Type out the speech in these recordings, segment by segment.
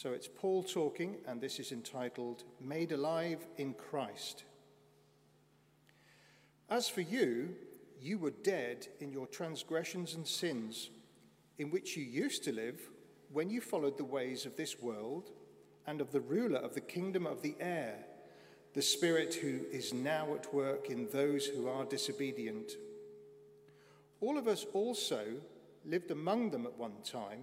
So it's Paul talking, and this is entitled Made Alive in Christ. As for you, you were dead in your transgressions and sins, in which you used to live when you followed the ways of this world and of the ruler of the kingdom of the air, the Spirit who is now at work in those who are disobedient. All of us also lived among them at one time,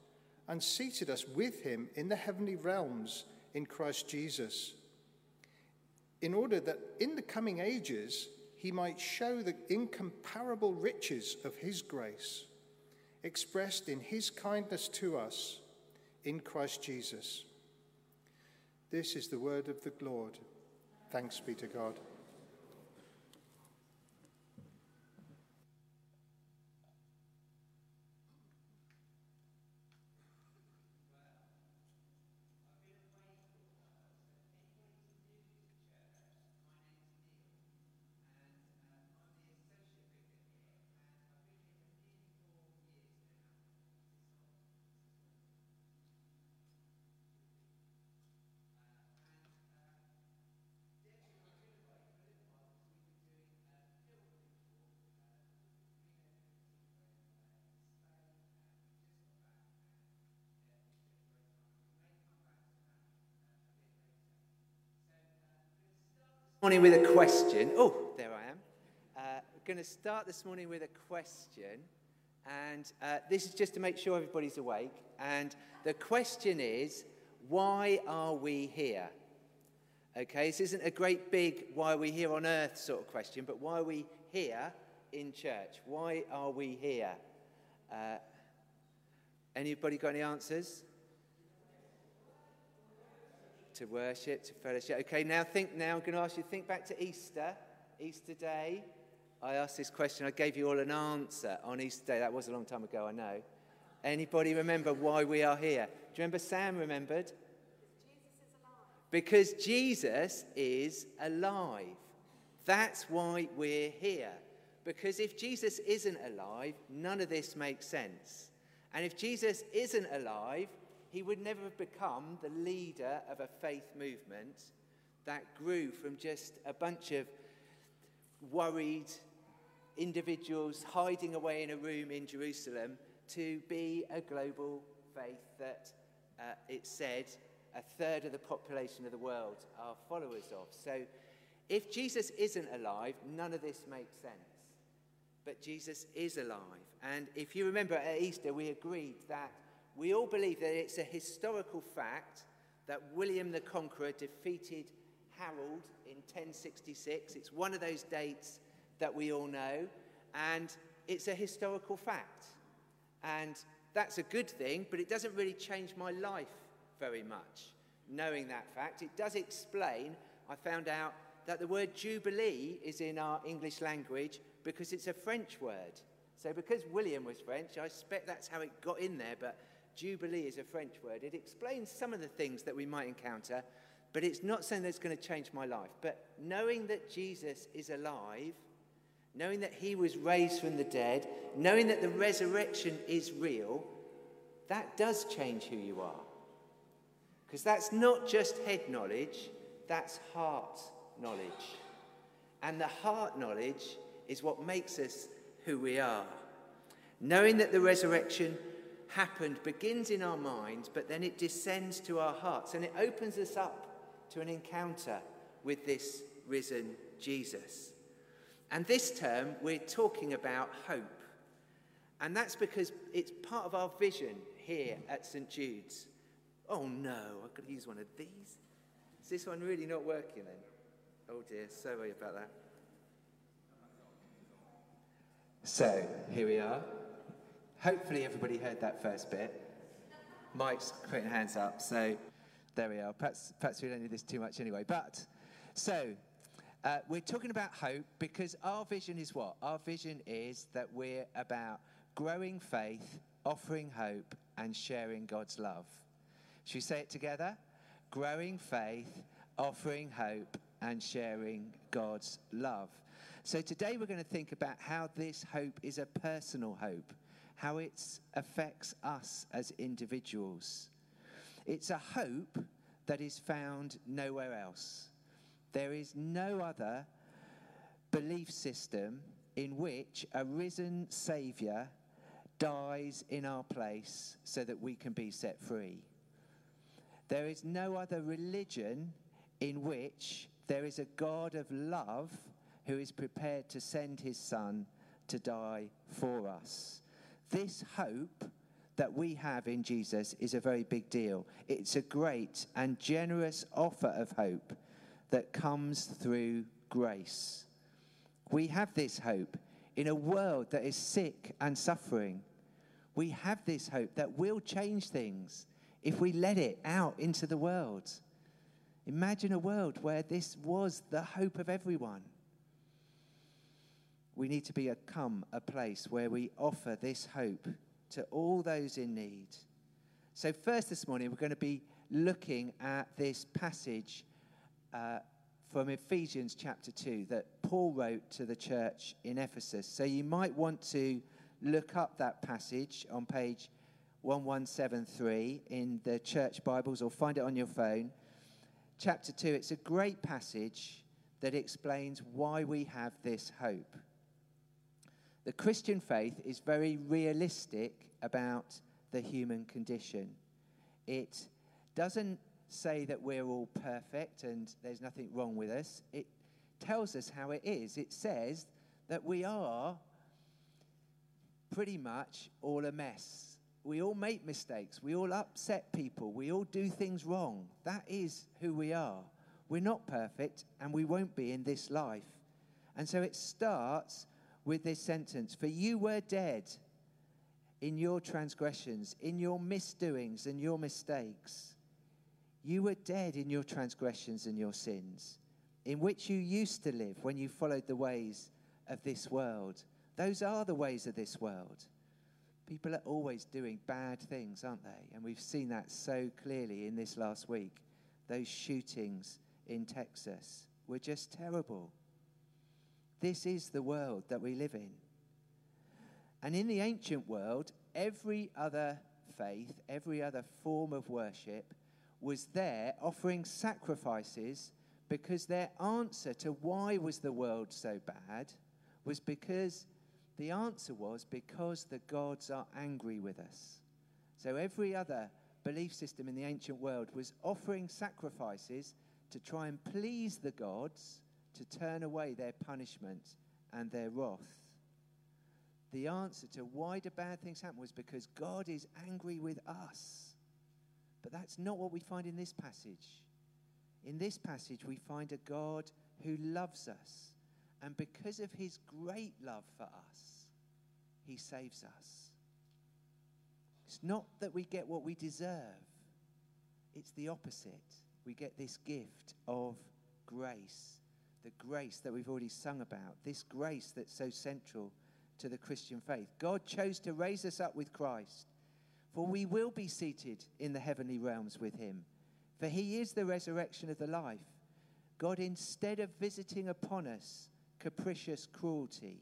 and seated us with him in the heavenly realms in Christ Jesus, in order that in the coming ages he might show the incomparable riches of his grace, expressed in his kindness to us in Christ Jesus. This is the word of the Lord. Thanks be to God. Morning with a question. Oh, there I am. Uh, we're going to start this morning with a question. And uh, this is just to make sure everybody's awake. And the question is why are we here? Okay, this isn't a great big why are we here on earth sort of question, but why are we here in church? Why are we here? Uh, anybody got any answers? To worship, to fellowship. Okay, now think now, I'm going to ask you to think back to Easter, Easter Day. I asked this question, I gave you all an answer on Easter Day. That was a long time ago, I know. Anybody remember why we are here? Do you remember Sam remembered? Because Jesus is alive. Because Jesus is alive. That's why we're here. Because if Jesus isn't alive, none of this makes sense. And if Jesus isn't alive, he would never have become the leader of a faith movement that grew from just a bunch of worried individuals hiding away in a room in Jerusalem to be a global faith that uh, it said a third of the population of the world are followers of. So if Jesus isn't alive, none of this makes sense. But Jesus is alive. And if you remember at Easter, we agreed that we all believe that it's a historical fact that William the Conqueror defeated Harold in 1066. It's one of those dates that we all know, and it's a historical fact. And that's a good thing, but it doesn't really change my life very much, knowing that fact. It does explain, I found out that the word Jubilee is in our English language because it's a French word. So, because William was French, I expect that's how it got in there, but Jubilee is a French word. It explains some of the things that we might encounter, but it's not something that's going to change my life. But knowing that Jesus is alive, knowing that he was raised from the dead, knowing that the resurrection is real, that does change who you are. Because that's not just head knowledge, that's heart knowledge. And the heart knowledge is what makes us who we are. Knowing that the resurrection happened begins in our minds, but then it descends to our hearts and it opens us up to an encounter with this risen Jesus. And this term, we're talking about hope. And that's because it's part of our vision here at St. Jude's. Oh no, I've got to use one of these. Is this one really not working then? Oh dear, sorry about that. So, here we are. Hopefully, everybody heard that first bit. Mike's putting hands up. So, There we are. Perhaps, perhaps we don't need this too much anyway. But, so, uh, we're talking about hope because our vision is what? Our vision is that we're about growing faith, offering hope, and sharing God's love. Should we say it together? Growing faith, offering hope, and sharing God's love. So today we're going to think about how this hope is a personal hope, how it affects us as individuals. It's a hope that is found nowhere else. There is no other belief system in which a risen Saviour dies in our place so that we can be set free. There is no other religion in which there is a God of love who is prepared to send his Son to die for us. This hope that we have in Jesus is a very big deal. It's a great and generous offer of hope that comes through grace. We have this hope in a world that is sick and suffering. We have this hope that will change things if we let it out into the world. Imagine a world where this was the hope of everyone. We need to become a place where we offer this hope to all those in need. So, first this morning, we're going to be looking at this passage uh, from Ephesians chapter 2 that Paul wrote to the church in Ephesus. So you might want to look up that passage on page 1173 in the church Bibles or find it on your phone. Chapter 2, it's a great passage that explains why we have this hope. The Christian faith is very realistic about the human condition. It doesn't say that we're all perfect and there's nothing wrong with us. It tells us how it is. It says that we are pretty much all a mess. We all make mistakes. We all upset people. We all do things wrong. That is who we are. We're not perfect and we won't be in this life. And so it starts with this sentence For you were dead in your transgressions, in your misdoings and your mistakes. You were dead in your transgressions and your sins, in which you used to live when you followed the ways of this world. Those are the ways of this world. People are always doing bad things, aren't they? And we've seen that so clearly in this last week. Those shootings in Texas were just terrible. This is the world that we live in. And in the ancient world, every other faith, every other form of worship was there offering sacrifices because their answer to why was the world so bad was because the answer was because the gods are angry with us. So every other belief system in the ancient world was offering sacrifices to try and please the gods to turn away their punishment and their wrath. The answer to why do bad things happen was because God is angry with us. But that's not what we find in this passage. In this passage, we find a God who loves us. And because of his great love for us, he saves us. It's not that we get what we deserve, it's the opposite. We get this gift of grace, the grace that we've already sung about, this grace that's so central to the Christian faith. God chose to raise us up with Christ for we will be seated in the heavenly realms with him. For he is the resurrection of the life. God, instead of visiting upon us capricious cruelty,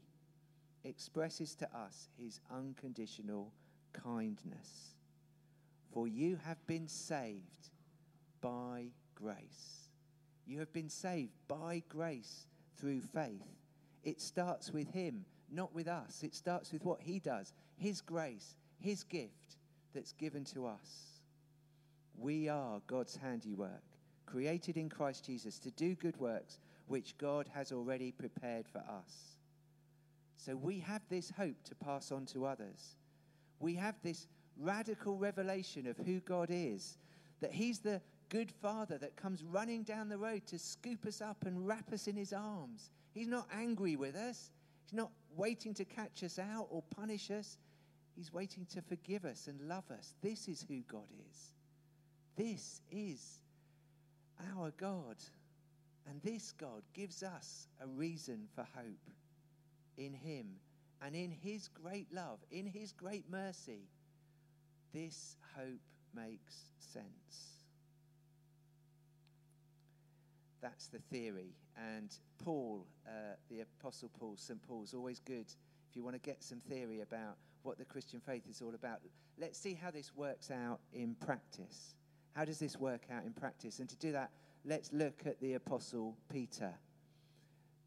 expresses to us his unconditional kindness. For you have been saved by grace. You have been saved by grace through faith. It starts with him, not with us. It starts with what he does, his grace, his gift that's given to us. We are God's handiwork, created in Christ Jesus to do good works which God has already prepared for us. So we have this hope to pass on to others. We have this radical revelation of who God is, that He's the good Father that comes running down the road to scoop us up and wrap us in His arms. He's not angry with us, He's not waiting to catch us out or punish us. He's waiting to forgive us and love us. This is who God is. this is our God. And this God gives us a reason for hope in Him and in His great love, in His great mercy. This hope makes sense. That's the theory. And Paul, uh, the Apostle Paul, St. Paul's always good if you want to get some theory about what the Christian faith is all about. Let's see how this works out in practice. How does this work out in practice? And to do that, let's look at the Apostle Peter.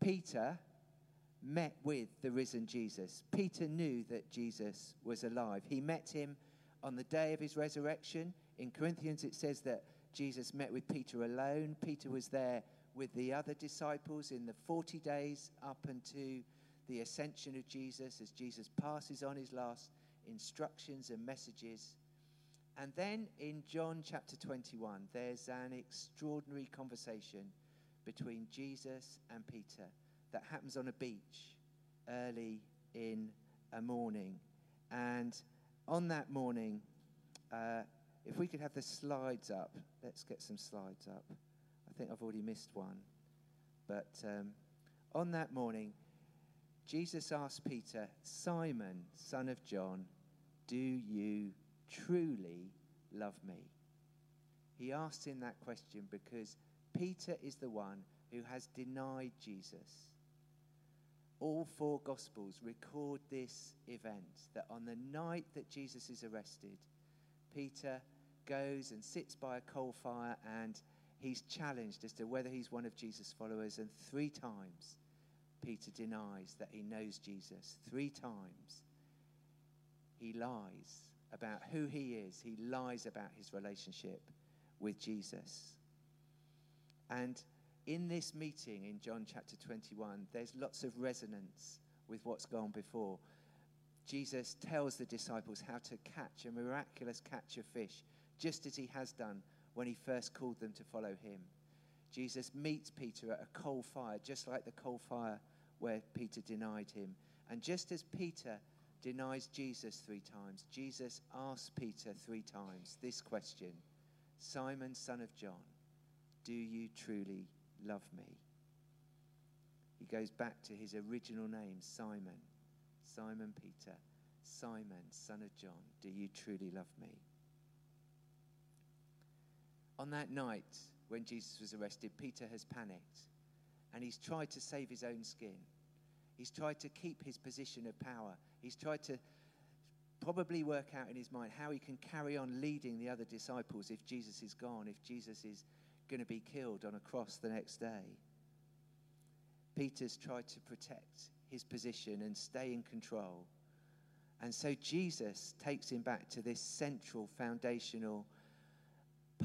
Peter met with the risen Jesus. Peter knew that Jesus was alive. He met him on the day of his resurrection. In Corinthians, it says that Jesus met with Peter alone. Peter was there with the other disciples in the 40 days up until the ascension of Jesus as Jesus passes on his last instructions and messages. And then in John chapter 21, there's an extraordinary conversation between Jesus and Peter that happens on a beach early in a morning. And on that morning, uh, if we could have the slides up, let's get some slides up. I think I've already missed one. But um, on that morning, Jesus asked Peter, Simon, son of John, do you truly love me? He asked him that question because Peter is the one who has denied Jesus. All four Gospels record this event that on the night that Jesus is arrested, Peter goes and sits by a coal fire and he's challenged as to whether he's one of Jesus' followers. And three times, Peter denies that he knows Jesus. Three times, he lies about who he is, he lies about his relationship with Jesus. And in this meeting in John chapter 21, there's lots of resonance with what's gone before. Jesus tells the disciples how to catch a miraculous catch of fish, just as he has done when he first called them to follow him. Jesus meets Peter at a coal fire, just like the coal fire where Peter denied him. And just as Peter denies Jesus three times, Jesus asks Peter three times this question Simon, son of John, do you truly love me? He goes back to his original name, Simon. Simon Peter, Simon, son of John, do you truly love me? On that night when Jesus was arrested, Peter has panicked and he's tried to save his own skin. He's tried to keep his position of power. He's tried to probably work out in his mind how he can carry on leading the other disciples if Jesus is gone, if Jesus is going to be killed on a cross the next day. Peter's tried to protect his position and stay in control. And so Jesus takes him back to this central, foundational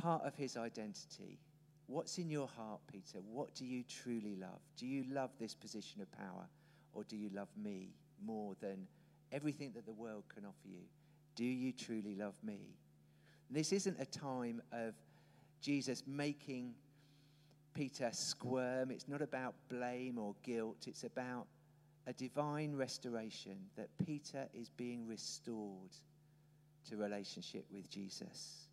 part of his identity. What's in your heart, Peter? What do you truly love? Do you love this position of power, or do you love me more than everything that the world can offer you? Do you truly love me? This isn't a time of Jesus making Peter squirm. It's not about blame or guilt, it's about a divine restoration that Peter is being restored to relationship with Jesus.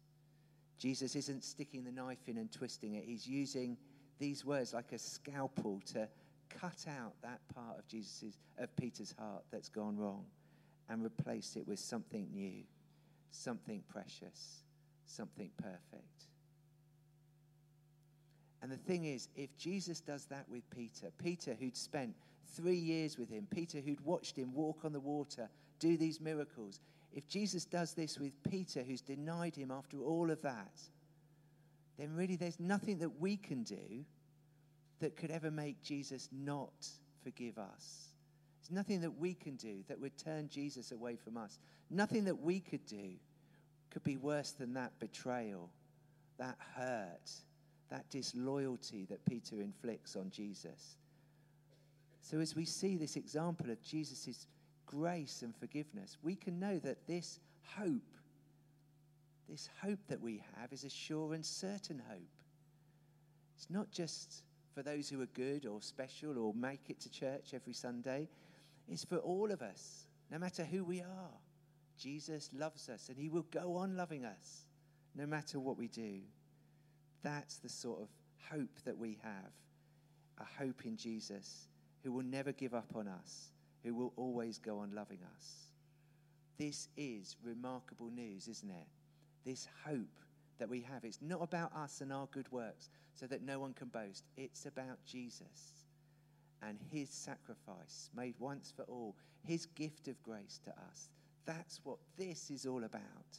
Jesus isn't sticking the knife in and twisting it. He's using these words like a scalpel to cut out that part of Jesus's of Peter's heart that's gone wrong and replace it with something new, something precious, something perfect. And the thing is, if Jesus does that with Peter, Peter who'd spent three years with him, Peter who'd watched him walk on the water, do these miracles, if Jesus does this with Peter who's denied him after all of that, then really there's nothing that we can do that could ever make Jesus not forgive us. There's nothing that we can do that would turn Jesus away from us. Nothing that we could do could be worse than that betrayal, that hurt, that disloyalty that Peter inflicts on Jesus. So, as we see this example of Jesus' grace and forgiveness, we can know that this hope, this hope that we have, is a sure and certain hope. It's not just for those who are good or special or make it to church every Sunday, it's for all of us, no matter who we are. Jesus loves us and he will go on loving us no matter what we do. That's the sort of hope that we have a hope in Jesus who will never give up on us, who will always go on loving us. This is remarkable news, isn't it? This hope that we have. It's not about us and our good works so that no one can boast. It's about Jesus and his sacrifice made once for all, his gift of grace to us. That's what this is all about.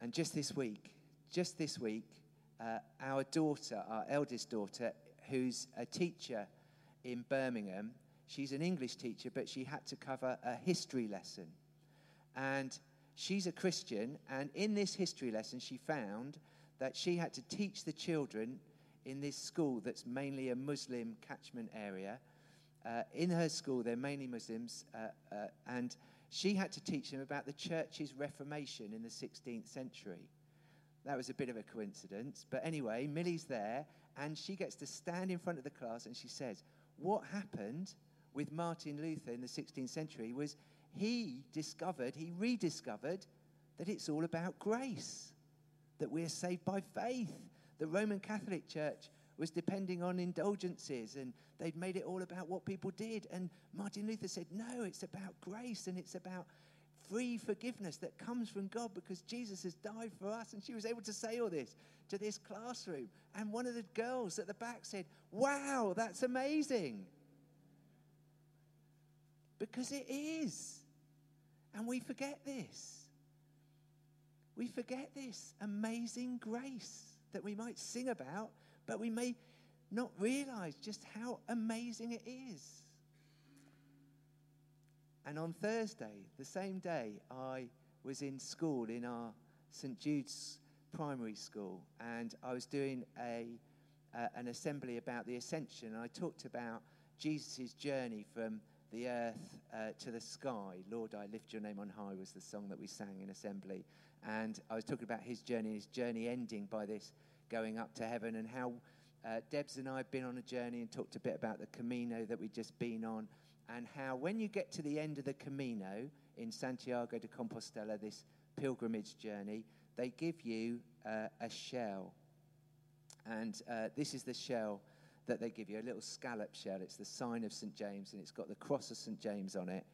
And just this week, just this week, uh, our daughter, our eldest daughter, who's a teacher in Birmingham, she's an English teacher, but she had to cover a history lesson. And she's a Christian, and in this history lesson, she found that she had to teach the children in this school that's mainly a Muslim catchment area. Uh, in her school, they're mainly Muslims, uh, uh, and she had to teach them about the church's reformation in the 16th century. That was a bit of a coincidence. But anyway, Millie's there, and she gets to stand in front of the class and she says, What happened with Martin Luther in the 16th century was he discovered, he rediscovered that it's all about grace, that we're saved by faith. The Roman Catholic Church was depending on indulgences and they'd made it all about what people did. And Martin Luther said, No, it's about grace and it's about free forgiveness that comes from God because Jesus has died for us. And she was able to say all this to this classroom. And one of the girls at the back said, Wow, that's amazing. Because it is. And we forget this. We forget this amazing grace that we might sing about, but we may not realize just how amazing it is. And on Thursday, the same day, I was in school in our St. Jude's primary school, and I was doing a, uh, an assembly about the ascension. And I talked about Jesus' journey from the earth uh, to the sky. Lord, I lift your name on high was the song that we sang in assembly. And I was talking about his journey, his journey ending by this going up to heaven, and how uh, Debs and I have been on a journey and talked a bit about the Camino that we've just been on and how when you get to the end of the Camino in Santiago de Compostela, this pilgrimage journey, they give you uh, a shell. And uh, this is the shell that they give you, a little scallop shell. It's the sign of St. James, and it's got the cross of St. James on it.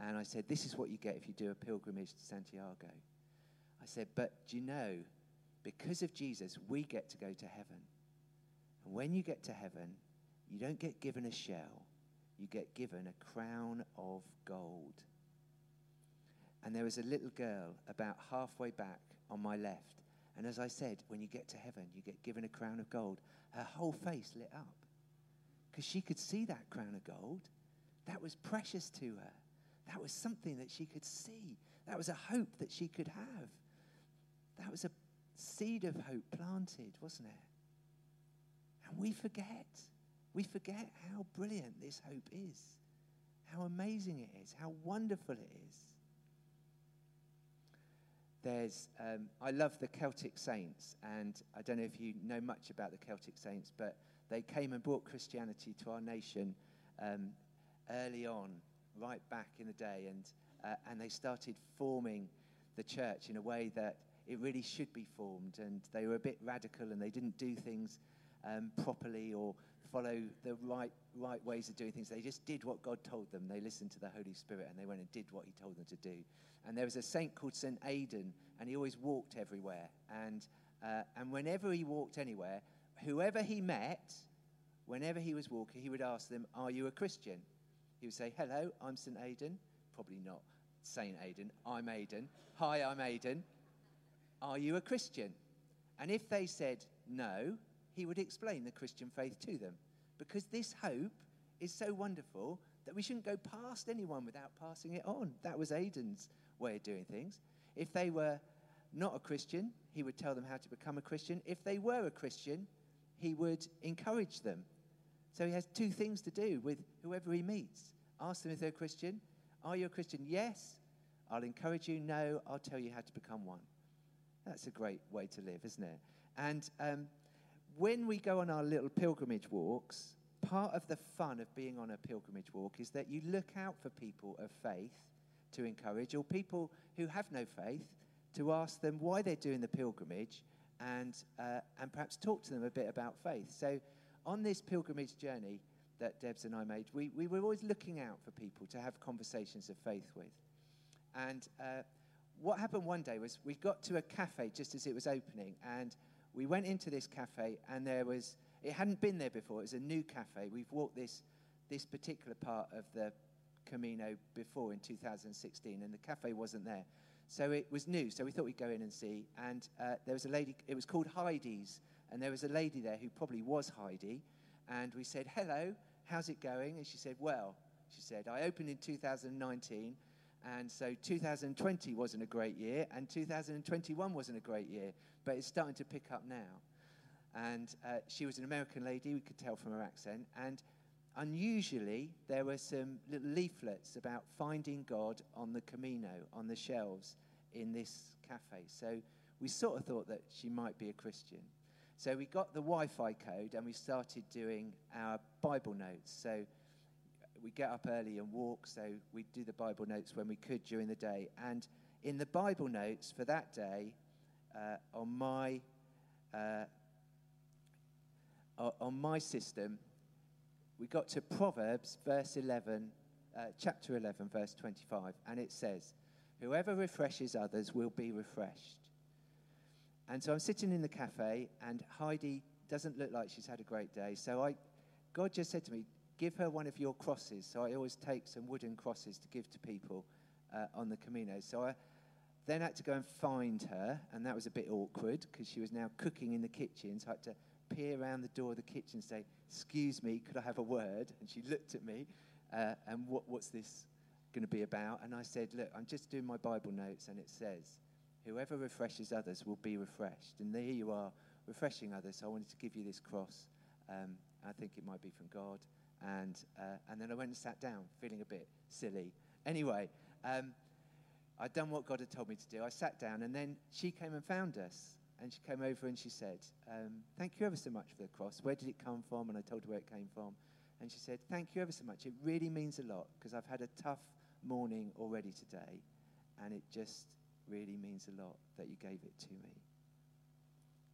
And I said, This is what you get if you do a pilgrimage to Santiago. I said, But do you know, because of Jesus, we get to go to heaven. And when you get to heaven, you don't get given a shell, you get given a crown of gold. And there was a little girl about halfway back on my left. And as I said, when you get to heaven, you get given a crown of gold. Her whole face lit up because she could see that crown of gold. That was precious to her. That was something that she could see. That was a hope that she could have. That was a seed of hope planted, wasn't it? And we forget. We forget how brilliant this hope is, how amazing it is, how wonderful it is. There's, um, I love the Celtic saints, and I don't know if you know much about the Celtic saints, but they came and brought Christianity to our nation um, early on, right back in the day, and, uh, and they started forming the church in a way that it really should be formed. And they were a bit radical and they didn't do things um, properly or follow the right, right ways of doing things. They just did what God told them. They listened to the Holy Spirit and they went and did what He told them to do. And there was a saint called St. Aidan, and he always walked everywhere. And, uh, and whenever he walked anywhere, whoever he met, whenever he was walking, he would ask them, Are you a Christian? He would say, Hello, I'm St. Aidan. Probably not Saint Aidan. I'm Aidan. Hi, I'm Aidan. Are you a Christian? And if they said no, he would explain the Christian faith to them. Because this hope is so wonderful that we shouldn't go past anyone without passing it on. That was Aidan's way of doing things. If they were not a Christian, he would tell them how to become a Christian. If they were a Christian, he would encourage them. So he has two things to do with whoever he meets ask them if they're a Christian. Are you a Christian? Yes. I'll encourage you. No, I'll tell you how to become one. That's a great way to live, isn't it? And um, when we go on our little pilgrimage walks, part of the fun of being on a pilgrimage walk is that you look out for people of faith to encourage, or people who have no faith to ask them why they're doing the pilgrimage and, uh, and perhaps talk to them a bit about faith. So, on this pilgrimage journey that Debs and I made, we, we were always looking out for people to have conversations of faith with. And uh, what happened one day was we got to a cafe just as it was opening, and we went into this cafe, and there was, it hadn't been there before, it was a new cafe. We've walked this, this particular part of the Camino before in 2016, and the cafe wasn't there. So it was new, so we thought we'd go in and see. And uh, there was a lady, it was called Heidi's, and there was a lady there who probably was Heidi. And we said, Hello, how's it going? And she said, Well, she said, I opened in 2019, and so 2020 wasn't a great year, and 2021 wasn't a great year, but it's starting to pick up now. And uh, she was an American lady, we could tell from her accent. And unusually, there were some little leaflets about finding God on the Camino, on the shelves in this cafe. So we sort of thought that she might be a Christian. So we got the Wi Fi code and we started doing our Bible notes. So we get up early and walk, so we do the Bible notes when we could during the day. And in the Bible notes for that day, uh, on my uh, on my system, we got to Proverbs, verse 11, uh, chapter 11, verse 25, and it says, Whoever refreshes others will be refreshed. And so I'm sitting in the cafe, and Heidi doesn't look like she's had a great day. So I, God just said to me, Give her one of your crosses. So I always take some wooden crosses to give to people uh, on the Camino. So I then had to go and find her, and that was a bit awkward because she was now cooking in the kitchen. So I had to peer around the door of the kitchen and say, Excuse me, could I have a word? And she looked at me, uh, and what, what's this going to be about? And I said, Look, I'm just doing my Bible notes, and it says, Whoever refreshes others will be refreshed. And there you are, refreshing others. So I wanted to give you this cross. Um, I think it might be from God. And, uh, and then I went and sat down, feeling a bit silly. Anyway, um, I'd done what God had told me to do. I sat down, and then she came and found us. And she came over and she said, um, Thank you ever so much for the cross. Where did it come from? And I told her where it came from. And she said, Thank you ever so much. It really means a lot because I've had a tough morning already today. And it just really means a lot that you gave it to me.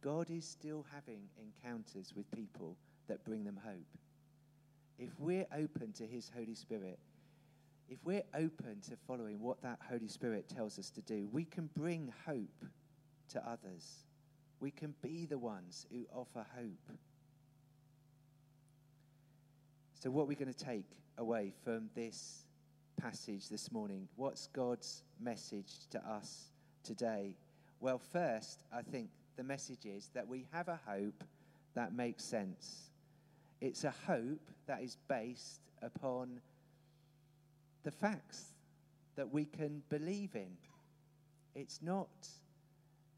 God is still having encounters with people that bring them hope. If we're open to His Holy Spirit, if we're open to following what that Holy Spirit tells us to do, we can bring hope to others. We can be the ones who offer hope. So, what are we going to take away from this passage this morning? What's God's message to us today? Well, first, I think the message is that we have a hope that makes sense. It's a hope that is based upon the facts that we can believe in. It's not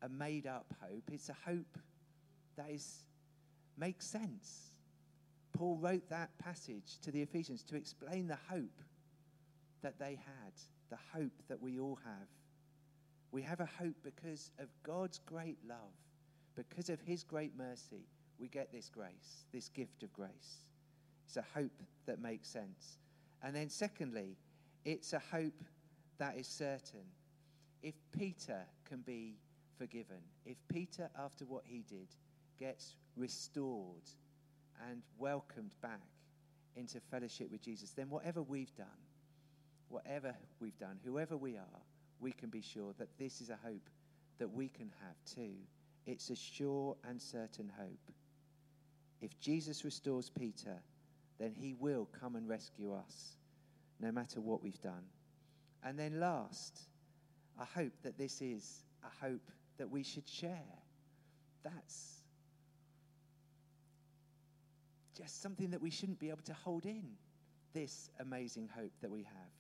a made up hope, it's a hope that is, makes sense. Paul wrote that passage to the Ephesians to explain the hope that they had, the hope that we all have. We have a hope because of God's great love, because of His great mercy. We get this grace, this gift of grace. It's a hope that makes sense. And then, secondly, it's a hope that is certain. If Peter can be forgiven, if Peter, after what he did, gets restored and welcomed back into fellowship with Jesus, then whatever we've done, whatever we've done, whoever we are, we can be sure that this is a hope that we can have too. It's a sure and certain hope. If Jesus restores Peter, then he will come and rescue us, no matter what we've done. And then, last, I hope that this is a hope that we should share. That's just something that we shouldn't be able to hold in, this amazing hope that we have.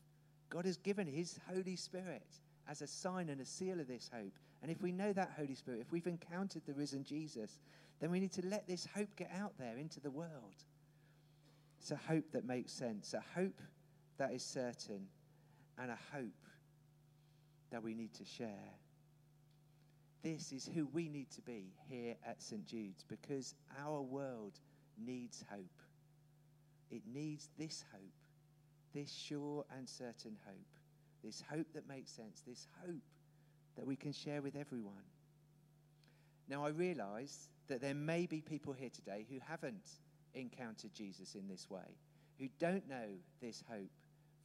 God has given His Holy Spirit as a sign and a seal of this hope. And if we know that Holy Spirit, if we've encountered the risen Jesus, then we need to let this hope get out there into the world. It's a hope that makes sense, a hope that is certain, and a hope that we need to share. This is who we need to be here at St. Jude's because our world needs hope. It needs this hope, this sure and certain hope, this hope that makes sense, this hope that we can share with everyone. Now, I realize that there may be people here today who haven't encountered Jesus in this way, who don't know this hope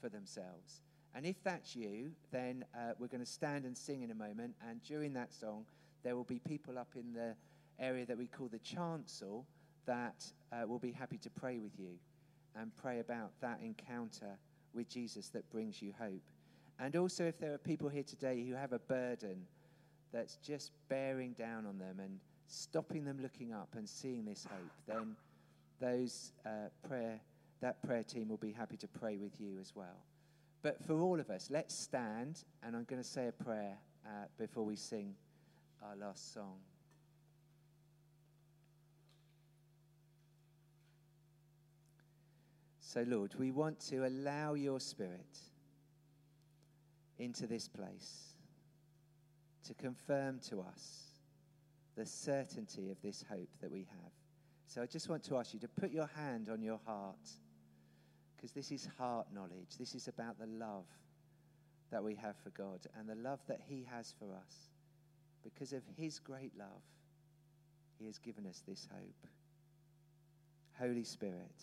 for themselves. And if that's you, then uh, we're going to stand and sing in a moment. And during that song, there will be people up in the area that we call the chancel that uh, will be happy to pray with you and pray about that encounter with Jesus that brings you hope. And also, if there are people here today who have a burden that's just bearing down on them and stopping them looking up and seeing this hope, then those uh, prayer that prayer team will be happy to pray with you as well. But for all of us, let's stand, and I'm going to say a prayer uh, before we sing our last song. So, Lord, we want to allow your Spirit into this place to confirm to us the certainty of this hope that we have. So, I just want to ask you to put your hand on your heart because this is heart knowledge. This is about the love that we have for God and the love that He has for us. Because of His great love, He has given us this hope. Holy Spirit,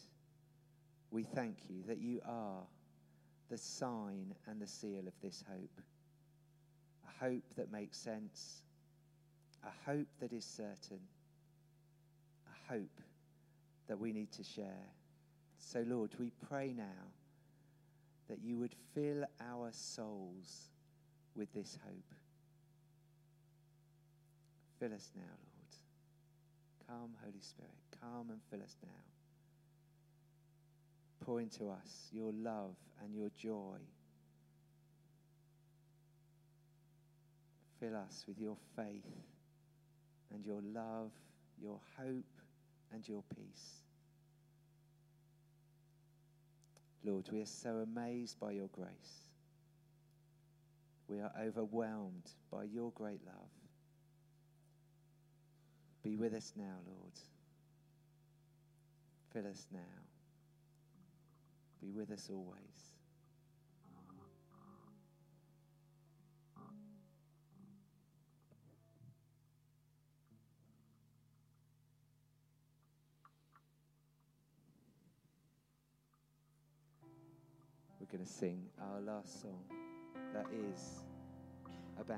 we thank you that you are the sign and the seal of this hope. A hope that makes sense, a hope that is certain, a hope that we need to share. So, Lord, we pray now that you would fill our souls with this hope. Fill us now, Lord. Come, Holy Spirit, come and fill us now. Pour into us your love and your joy. Fill us with your faith and your love, your hope and your peace. Lord, we are so amazed by your grace. We are overwhelmed by your great love. Be with us now, Lord. Fill us now. Be with us always. We're going to sing our last song that is about